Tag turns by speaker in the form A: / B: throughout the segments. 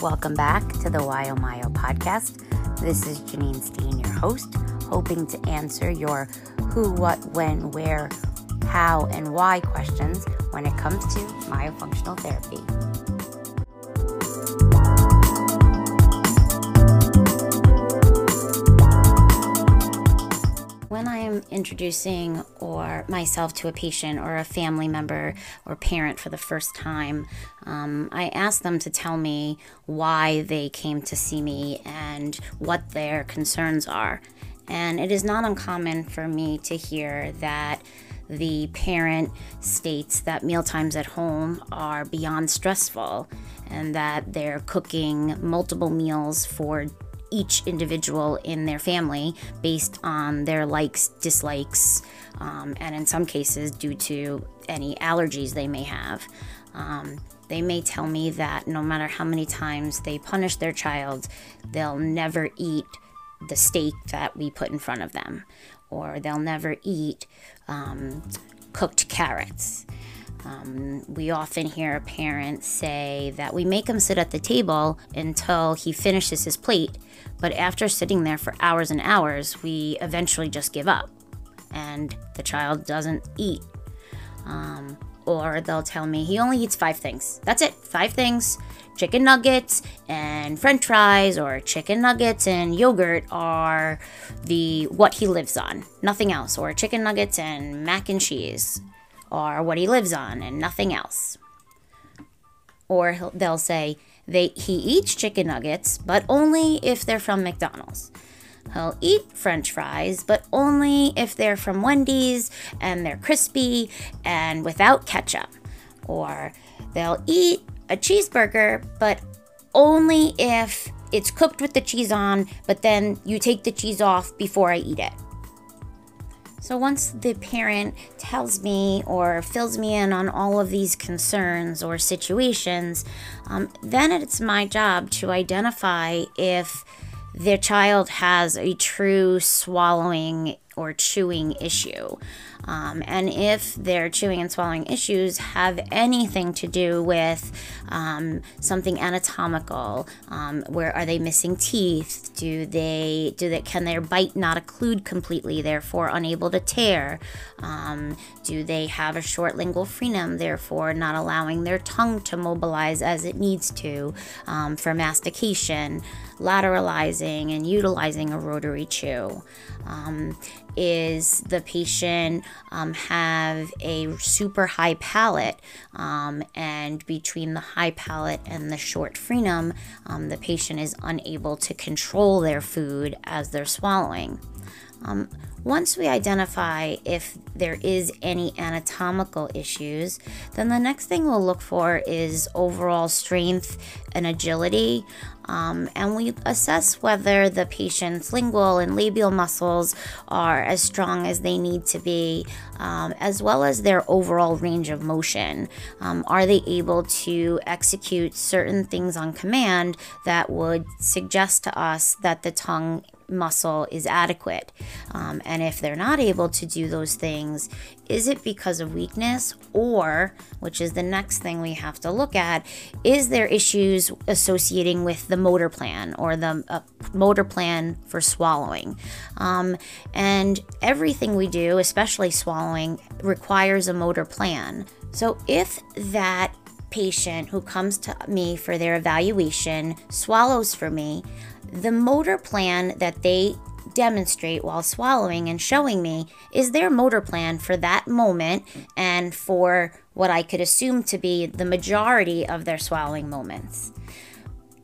A: Welcome back to the Wyo oh Myo oh podcast. This is Janine Steen, your host, hoping to answer your who, what, when, where, how, and why questions when it comes to myofunctional therapy. When I am introducing or myself to a patient or a family member or parent for the first time, um, I ask them to tell me why they came to see me and what their concerns are. And it is not uncommon for me to hear that the parent states that mealtimes at home are beyond stressful and that they're cooking multiple meals for each individual in their family based on their likes, dislikes, um, and in some cases, due to any allergies they may have. Um, they may tell me that no matter how many times they punish their child, they'll never eat the steak that we put in front of them, or they'll never eat um, cooked carrots. Um, we often hear a parent say that we make him sit at the table until he finishes his plate, but after sitting there for hours and hours, we eventually just give up and the child doesn't eat. Um, or they'll tell me he only eats five things. That's it, five things. Chicken nuggets and french fries or chicken nuggets and yogurt are the what he lives on. Nothing else. Or chicken nuggets and mac and cheese are what he lives on and nothing else. Or they'll say they he eats chicken nuggets, but only if they're from McDonald's. He'll eat french fries, but only if they're from Wendy's and they're crispy and without ketchup. Or they'll eat a cheeseburger, but only if it's cooked with the cheese on, but then you take the cheese off before I eat it. So once the parent tells me or fills me in on all of these concerns or situations, um, then it's my job to identify if their child has a true swallowing or chewing issue. Um, and if their chewing and swallowing issues have anything to do with um, something anatomical, um, where are they missing teeth? Do they do that? Can their bite not occlude completely, therefore unable to tear? Um, do they have a short lingual frenum, therefore not allowing their tongue to mobilize as it needs to um, for mastication? lateralizing and utilizing a rotary chew. Is the patient um, have a super high palate um, and between the high palate and the short frenum um, the patient is unable to control their food as they're swallowing um, once we identify if there is any anatomical issues, then the next thing we'll look for is overall strength and agility. Um, and we assess whether the patient's lingual and labial muscles are as strong as they need to be, um, as well as their overall range of motion. Um, are they able to execute certain things on command that would suggest to us that the tongue muscle is adequate. Um, and if they're not able to do those things, is it because of weakness or, which is the next thing we have to look at, is there issues associating with the motor plan or the uh, motor plan for swallowing? Um, and everything we do, especially swallowing, requires a motor plan. So if that patient who comes to me for their evaluation swallows for me, the motor plan that they demonstrate while swallowing and showing me is their motor plan for that moment and for what I could assume to be the majority of their swallowing moments.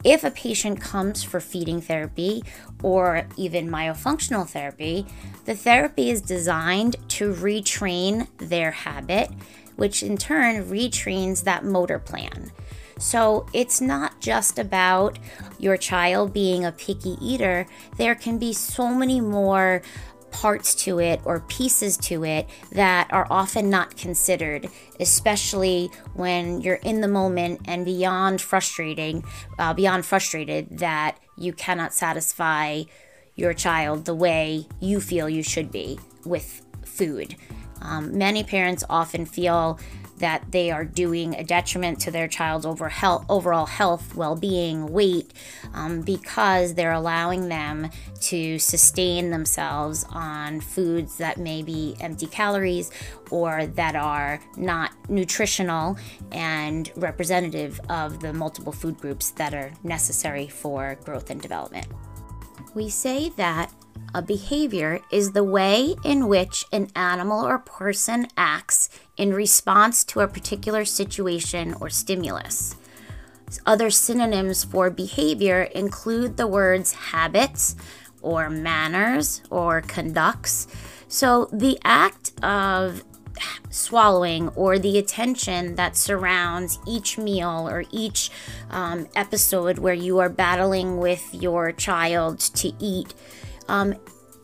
A: If a patient comes for feeding therapy or even myofunctional therapy, the therapy is designed to retrain their habit, which in turn retrains that motor plan. So it's not just about your child being a picky eater, there can be so many more parts to it or pieces to it that are often not considered, especially when you're in the moment and beyond frustrating, uh, beyond frustrated that you cannot satisfy your child the way you feel you should be with food. Um, many parents often feel that they are doing a detriment to their child's over health, overall health, well being, weight, um, because they're allowing them to sustain themselves on foods that may be empty calories or that are not nutritional and representative of the multiple food groups that are necessary for growth and development. We say that a behavior is the way in which an animal or person acts in response to a particular situation or stimulus. Other synonyms for behavior include the words habits or manners or conducts. So the act of swallowing or the attention that surrounds each meal or each um, episode where you are battling with your child to eat um,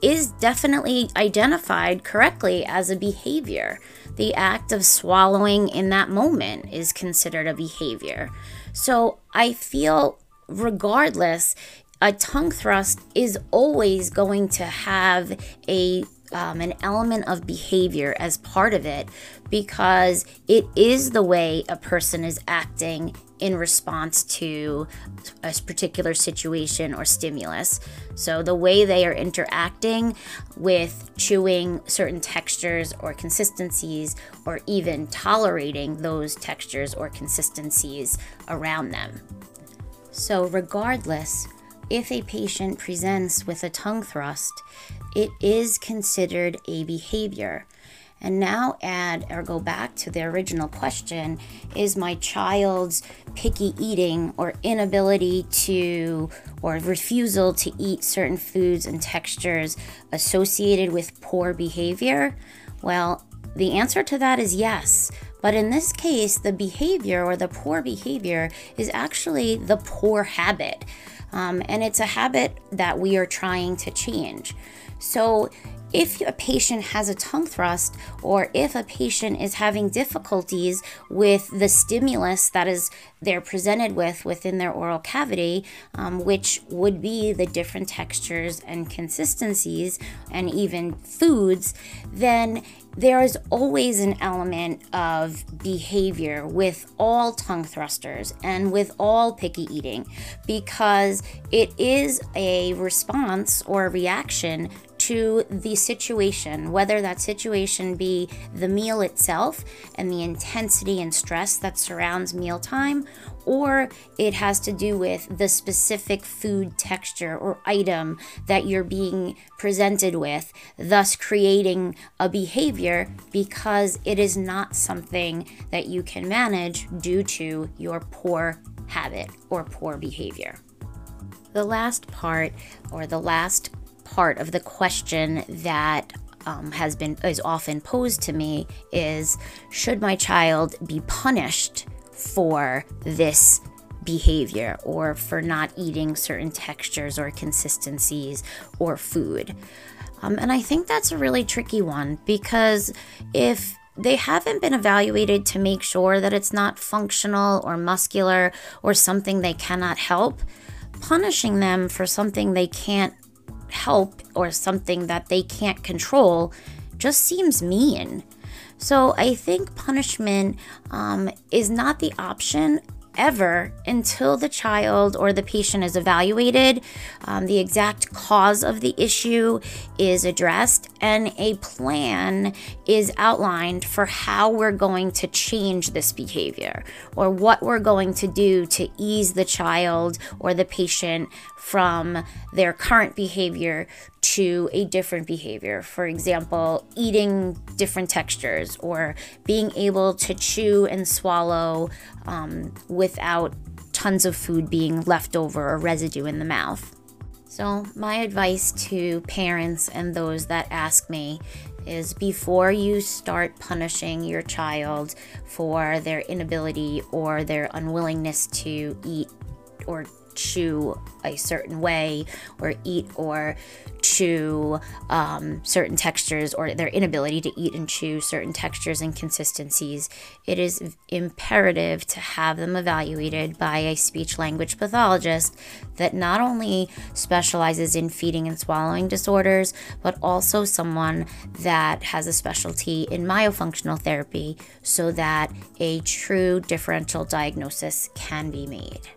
A: is definitely identified correctly as a behavior. The act of swallowing in that moment is considered a behavior. So I feel, regardless, a tongue thrust is always going to have a um, an element of behavior as part of it because it is the way a person is acting in response to a particular situation or stimulus. So, the way they are interacting with chewing certain textures or consistencies, or even tolerating those textures or consistencies around them. So, regardless, if a patient presents with a tongue thrust, it is considered a behavior and now add or go back to the original question is my child's picky eating or inability to or refusal to eat certain foods and textures associated with poor behavior? Well, the answer to that is yes. But in this case, the behavior or the poor behavior is actually the poor habit. Um, and it's a habit that we are trying to change. So if a patient has a tongue thrust or if a patient is having difficulties with the stimulus that is they're presented with within their oral cavity, um, which would be the different textures and consistencies and even foods, then there is always an element of behavior with all tongue thrusters and with all picky eating because it is a response or a reaction to the situation, whether that situation be the meal itself and the intensity and stress that surrounds mealtime, or it has to do with the specific food texture or item that you're being presented with, thus creating a behavior because it is not something that you can manage due to your poor habit or poor behavior. The last part, or the last part of the question that um, has been is often posed to me is should my child be punished for this behavior or for not eating certain textures or consistencies or food? Um, and i think that's a really tricky one because if they haven't been evaluated to make sure that it's not functional or muscular or something they cannot help punishing them for something they can't help or something that they can't control just seems mean. So I think punishment um, is not the option ever until the child or the patient is evaluated, um, the exact cause of the issue is addressed, and a plan is outlined for how we're going to change this behavior or what we're going to do to ease the child or the patient from their current behavior to a different behavior. For example, eating different textures or being able to chew and swallow um, without tons of food being left over or residue in the mouth. So, my advice to parents and those that ask me is before you start punishing your child for their inability or their unwillingness to eat or chew a certain way or eat or chew um, certain textures or their inability to eat and chew certain textures and consistencies, it is imperative to have them evaluated by a speech language pathologist that not only specializes in feeding and swallowing disorders, but also someone that has a specialty in myofunctional therapy so that a true differential diagnosis can be made.